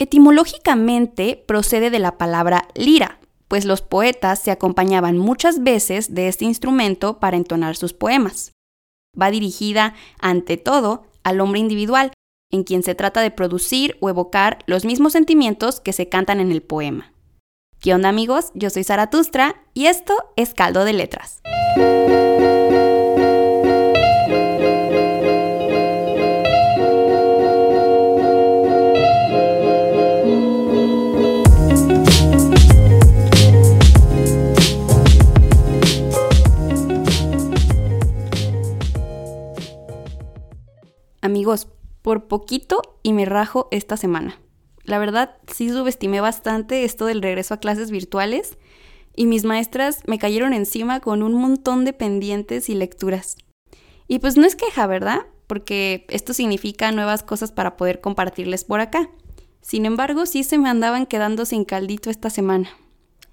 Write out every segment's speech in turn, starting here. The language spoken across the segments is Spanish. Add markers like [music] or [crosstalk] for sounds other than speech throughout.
Etimológicamente procede de la palabra lira, pues los poetas se acompañaban muchas veces de este instrumento para entonar sus poemas. Va dirigida, ante todo, al hombre individual, en quien se trata de producir o evocar los mismos sentimientos que se cantan en el poema. ¿Qué onda amigos? Yo soy Zaratustra y esto es Caldo de Letras. Poquito y me rajo esta semana. La verdad, sí subestimé bastante esto del regreso a clases virtuales y mis maestras me cayeron encima con un montón de pendientes y lecturas. Y pues no es queja, ¿verdad? Porque esto significa nuevas cosas para poder compartirles por acá. Sin embargo, sí se me andaban quedando sin caldito esta semana.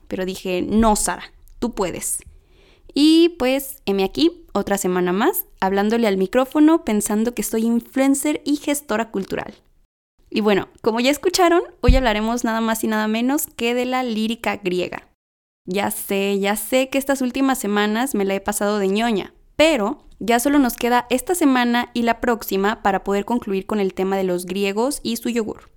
Pero dije, no, Sara, tú puedes. Y pues, heme aquí, otra semana más, hablándole al micrófono pensando que soy influencer y gestora cultural. Y bueno, como ya escucharon, hoy hablaremos nada más y nada menos que de la lírica griega. Ya sé, ya sé que estas últimas semanas me la he pasado de ñoña, pero ya solo nos queda esta semana y la próxima para poder concluir con el tema de los griegos y su yogur.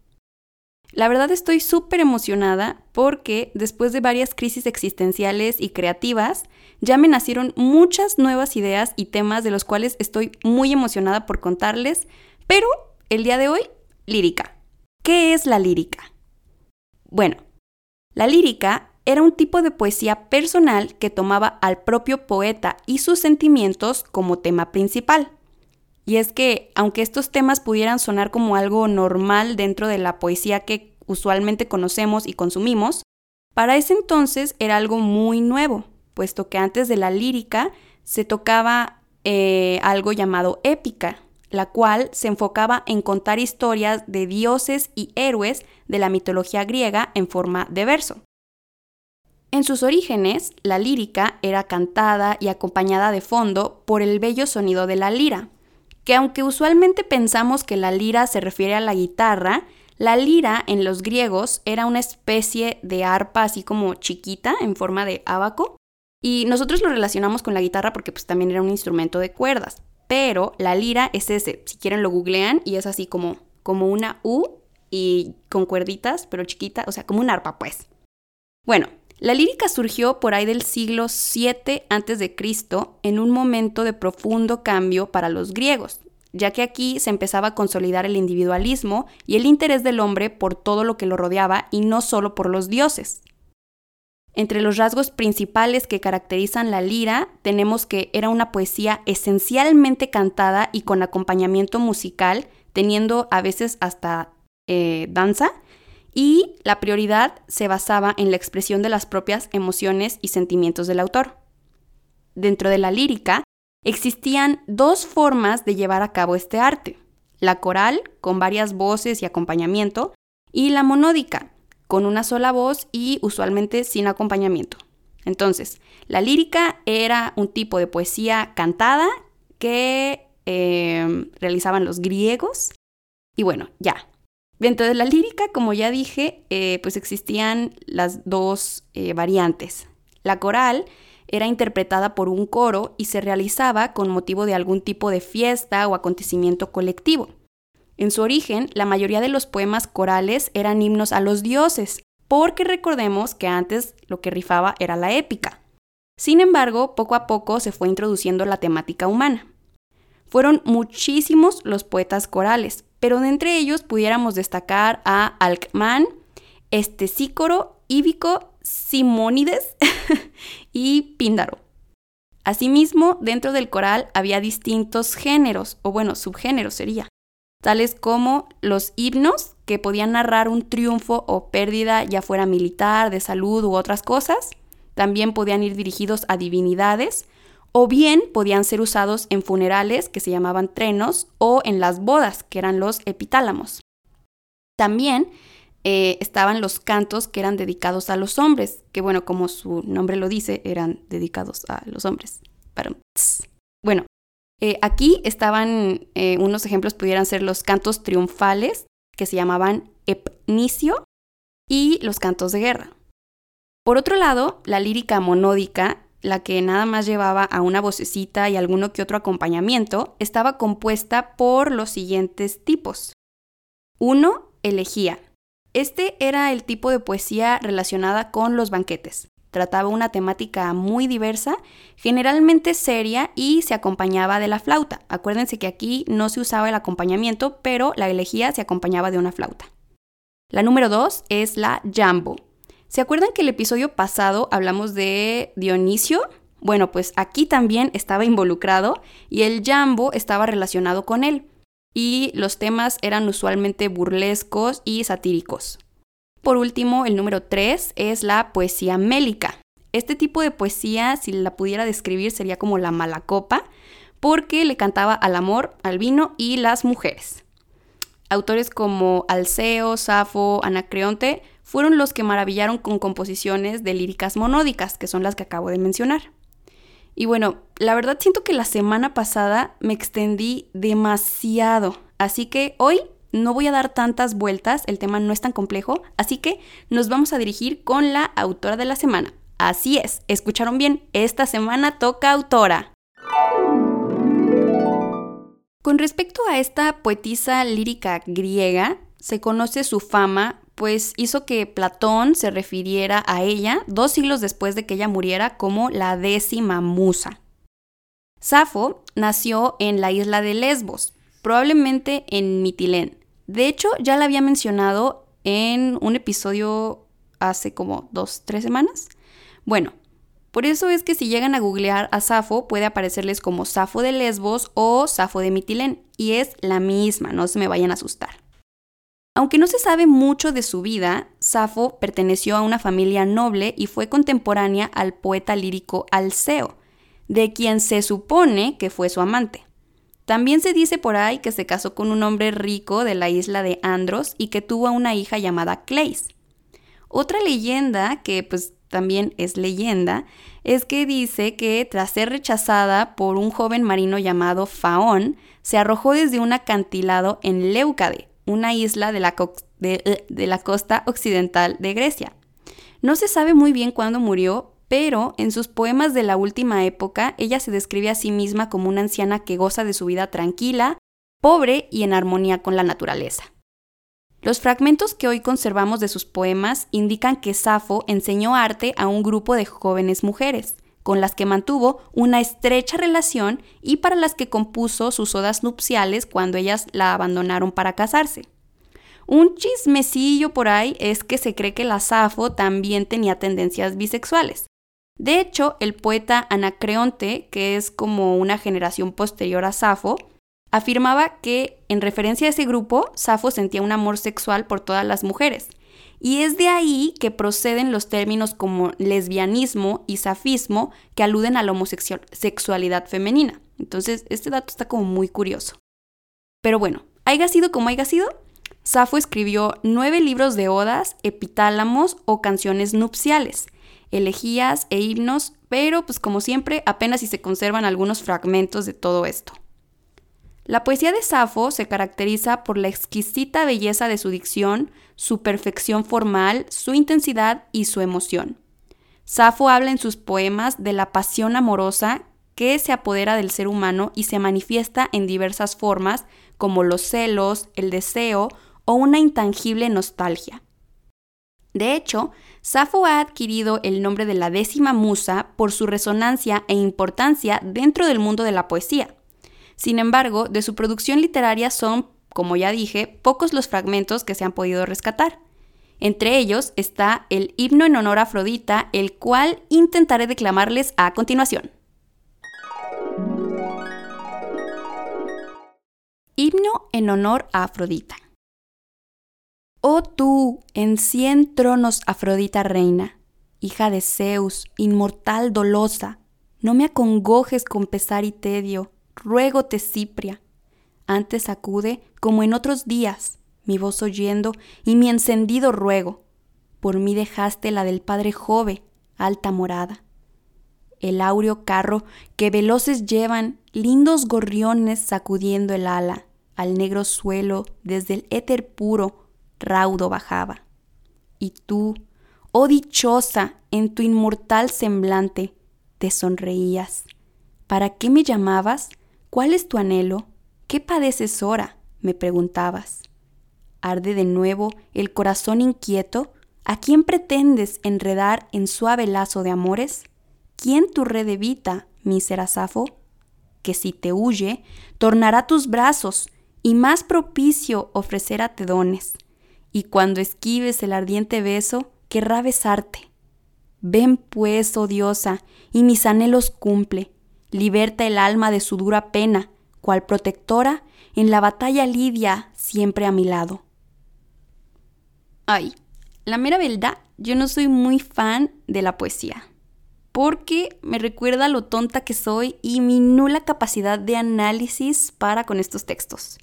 La verdad estoy súper emocionada porque después de varias crisis existenciales y creativas, ya me nacieron muchas nuevas ideas y temas de los cuales estoy muy emocionada por contarles, pero el día de hoy lírica. ¿Qué es la lírica? Bueno, la lírica era un tipo de poesía personal que tomaba al propio poeta y sus sentimientos como tema principal. Y es que, aunque estos temas pudieran sonar como algo normal dentro de la poesía que usualmente conocemos y consumimos, para ese entonces era algo muy nuevo, puesto que antes de la lírica se tocaba eh, algo llamado épica, la cual se enfocaba en contar historias de dioses y héroes de la mitología griega en forma de verso. En sus orígenes, la lírica era cantada y acompañada de fondo por el bello sonido de la lira, que aunque usualmente pensamos que la lira se refiere a la guitarra, la lira en los griegos era una especie de arpa así como chiquita en forma de abaco, y nosotros lo relacionamos con la guitarra porque pues también era un instrumento de cuerdas pero la lira es ese, si quieren lo googlean y es así como, como una U y con cuerditas, pero chiquita, o sea, como un arpa pues. Bueno, la lírica surgió por ahí del siglo VII a.C. en un momento de profundo cambio para los griegos, ya que aquí se empezaba a consolidar el individualismo y el interés del hombre por todo lo que lo rodeaba y no solo por los dioses. Entre los rasgos principales que caracterizan la lira tenemos que era una poesía esencialmente cantada y con acompañamiento musical, teniendo a veces hasta eh, danza, y la prioridad se basaba en la expresión de las propias emociones y sentimientos del autor. Dentro de la lírica existían dos formas de llevar a cabo este arte, la coral, con varias voces y acompañamiento, y la monódica, con una sola voz y usualmente sin acompañamiento. Entonces, la lírica era un tipo de poesía cantada que em, realizaban los griegos. Y bueno, ya. Dentro de la lírica, como ya dije, eh, pues existían las dos eh, variantes. La coral era interpretada por un coro y se realizaba con motivo de algún tipo de fiesta o acontecimiento colectivo. En su origen, la mayoría de los poemas corales eran himnos a los dioses, porque recordemos que antes lo que rifaba era la épica. Sin embargo, poco a poco se fue introduciendo la temática humana. Fueron muchísimos los poetas corales, pero de entre ellos pudiéramos destacar a Alcman, Estesícoro, Íbico, Simónides [laughs] y Píndaro. Asimismo, dentro del coral había distintos géneros, o bueno, subgéneros sería, tales como los himnos, que podían narrar un triunfo o pérdida, ya fuera militar, de salud u otras cosas. También podían ir dirigidos a divinidades, o bien podían ser usados en funerales, que se llamaban trenos, o en las bodas, que eran los epitálamos. También eh, estaban los cantos que eran dedicados a los hombres, que bueno, como su nombre lo dice, eran dedicados a los hombres. Bueno, eh, aquí estaban eh, unos ejemplos, pudieran ser los cantos triunfales, que se llamaban Dionisio y los cantos de guerra. Por otro lado, la lírica monódica, la que nada más llevaba a una vocecita y alguno que otro acompañamiento, estaba compuesta por los siguientes tipos. 1. Elegía. Este era el tipo de poesía relacionada con los banquetes. Trataba una temática muy diversa, generalmente seria y se acompañaba de la flauta. Acuérdense que aquí no se usaba el acompañamiento, pero la elegía se acompañaba de una flauta. La número 2 es la jambo. ¿Se acuerdan que el episodio pasado hablamos de Dionisio? Bueno, pues aquí también estaba involucrado y el jambo estaba relacionado con él. Y los temas eran usualmente burlescos y satíricos. Por último, el número 3 es la poesía mélica. Este tipo de poesía, si la pudiera describir, sería como la mala copa, porque le cantaba al amor, al vino y las mujeres. Autores como Alceo, Safo, Anacreonte fueron los que maravillaron con composiciones de líricas monódicas, que son las que acabo de mencionar. Y bueno, la verdad siento que la semana pasada me extendí demasiado, así que hoy no voy a dar tantas vueltas, el tema no es tan complejo, así que nos vamos a dirigir con la autora de la semana. Así es, escucharon bien, esta semana toca autora. Con respecto a esta poetisa lírica griega, se conoce su fama, pues hizo que Platón se refiriera a ella dos siglos después de que ella muriera como la décima musa. Safo nació en la isla de Lesbos, probablemente en Mitilén, de hecho, ya la había mencionado en un episodio hace como dos, tres semanas. Bueno, por eso es que si llegan a googlear a Safo puede aparecerles como Safo de Lesbos o Safo de Mitilén, y es la misma, no se me vayan a asustar. Aunque no se sabe mucho de su vida, Safo perteneció a una familia noble y fue contemporánea al poeta lírico Alceo, de quien se supone que fue su amante. También se dice por ahí que se casó con un hombre rico de la isla de Andros y que tuvo una hija llamada Cleis. Otra leyenda, que pues también es leyenda, es que dice que tras ser rechazada por un joven marino llamado Faón, se arrojó desde un acantilado en Leucade, una isla de la, de la costa occidental de Grecia. No se sabe muy bien cuándo murió, pero en sus poemas de la última época ella se describe a sí misma como una anciana que goza de su vida tranquila, pobre y en armonía con la naturaleza. Los fragmentos que hoy conservamos de sus poemas indican que Safo enseñó arte a un grupo de jóvenes mujeres, con las que mantuvo una estrecha relación y para las que compuso sus odas nupciales cuando ellas la abandonaron para casarse. Un chismecillo por ahí es que se cree que la Safo también tenía tendencias bisexuales, de hecho, el poeta Anacreonte, que es como una generación posterior a Safo, afirmaba que, en referencia a ese grupo, Safo sentía un amor sexual por todas las mujeres. Y es de ahí que proceden los términos como lesbianismo y safismo que aluden a la homosexualidad femenina. Entonces, este dato está como muy curioso. Pero bueno, haya sido como haya sido, Safo escribió nueve libros de odas, epitálamos o canciones nupciales elegías e himnos, pero pues como siempre apenas si se conservan algunos fragmentos de todo esto. La poesía de Safo se caracteriza por la exquisita belleza de su dicción, su perfección formal, su intensidad y su emoción. Safo habla en sus poemas de la pasión amorosa que se apodera del ser humano y se manifiesta en diversas formas como los celos, el deseo o una intangible nostalgia. De hecho, Safo ha adquirido el nombre de la décima musa por su resonancia e importancia dentro del mundo de la poesía. Sin embargo, de su producción literaria son, como ya dije, pocos los fragmentos que se han podido rescatar. Entre ellos está el himno en honor a Afrodita, el cual intentaré declamarles a continuación. Himno en honor a Afrodita. Oh tú, en cien tronos Afrodita reina, hija de Zeus, inmortal dolosa, no me acongojes con pesar y tedio, ruégote Cipria. Antes acude, como en otros días, mi voz oyendo y mi encendido ruego. Por mí dejaste la del padre Jove, alta morada. El áureo carro que veloces llevan lindos gorriones sacudiendo el ala al negro suelo desde el éter puro raudo bajaba. Y tú, oh dichosa, en tu inmortal semblante, te sonreías. ¿Para qué me llamabas? ¿Cuál es tu anhelo? ¿Qué padeces ahora? me preguntabas. Arde de nuevo el corazón inquieto. ¿A quién pretendes enredar en suave lazo de amores? ¿Quién tu red evita, mísera Safo? Que si te huye, tornará tus brazos y más propicio ofrecerate dones. Y cuando esquives el ardiente beso, querrá besarte. Ven pues, oh diosa, y mis anhelos cumple. Liberta el alma de su dura pena, cual protectora en la batalla lidia siempre a mi lado. Ay, la mera verdad, yo no soy muy fan de la poesía, porque me recuerda lo tonta que soy y mi nula capacidad de análisis para con estos textos.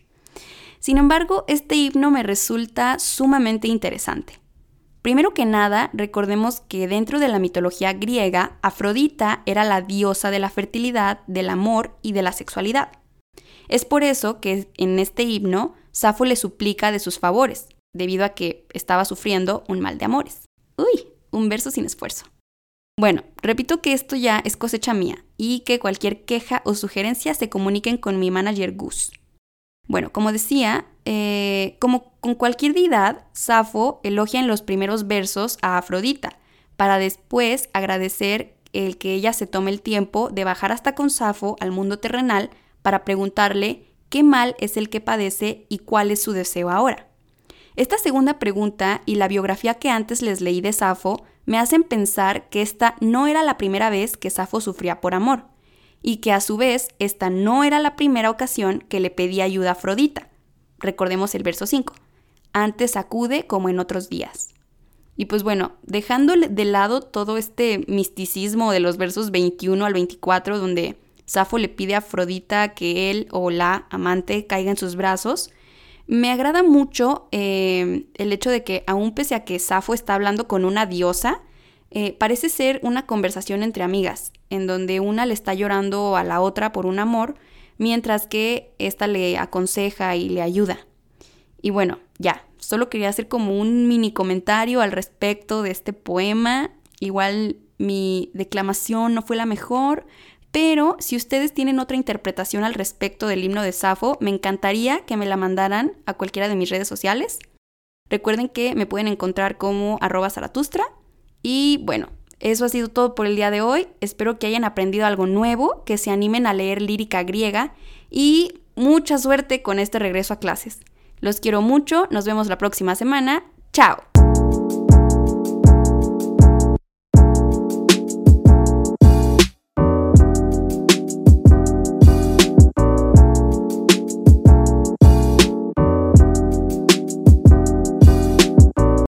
Sin embargo, este himno me resulta sumamente interesante. Primero que nada, recordemos que dentro de la mitología griega, Afrodita era la diosa de la fertilidad, del amor y de la sexualidad. Es por eso que en este himno Safo le suplica de sus favores, debido a que estaba sufriendo un mal de amores. Uy, un verso sin esfuerzo. Bueno, repito que esto ya es cosecha mía y que cualquier queja o sugerencia se comuniquen con mi manager Gus. Bueno, como decía, eh, como con cualquier deidad, Safo elogia en los primeros versos a Afrodita, para después agradecer el que ella se tome el tiempo de bajar hasta con Safo al mundo terrenal para preguntarle qué mal es el que padece y cuál es su deseo ahora. Esta segunda pregunta y la biografía que antes les leí de Safo me hacen pensar que esta no era la primera vez que Safo sufría por amor, y que a su vez esta no era la primera ocasión que le pedía ayuda a Afrodita. Recordemos el verso 5. Antes acude como en otros días. Y pues bueno, dejando de lado todo este misticismo de los versos 21 al 24, donde Safo le pide a Afrodita que él o la amante caiga en sus brazos, me agrada mucho eh, el hecho de que, aun pese a que Safo está hablando con una diosa, eh, parece ser una conversación entre amigas, en donde una le está llorando a la otra por un amor, mientras que ésta le aconseja y le ayuda. Y bueno, ya, solo quería hacer como un mini comentario al respecto de este poema. Igual mi declamación no fue la mejor, pero si ustedes tienen otra interpretación al respecto del himno de Safo, me encantaría que me la mandaran a cualquiera de mis redes sociales. Recuerden que me pueden encontrar como arroba zaratustra. Y bueno, eso ha sido todo por el día de hoy. Espero que hayan aprendido algo nuevo, que se animen a leer lírica griega y mucha suerte con este regreso a clases. Los quiero mucho, nos vemos la próxima semana. Chao.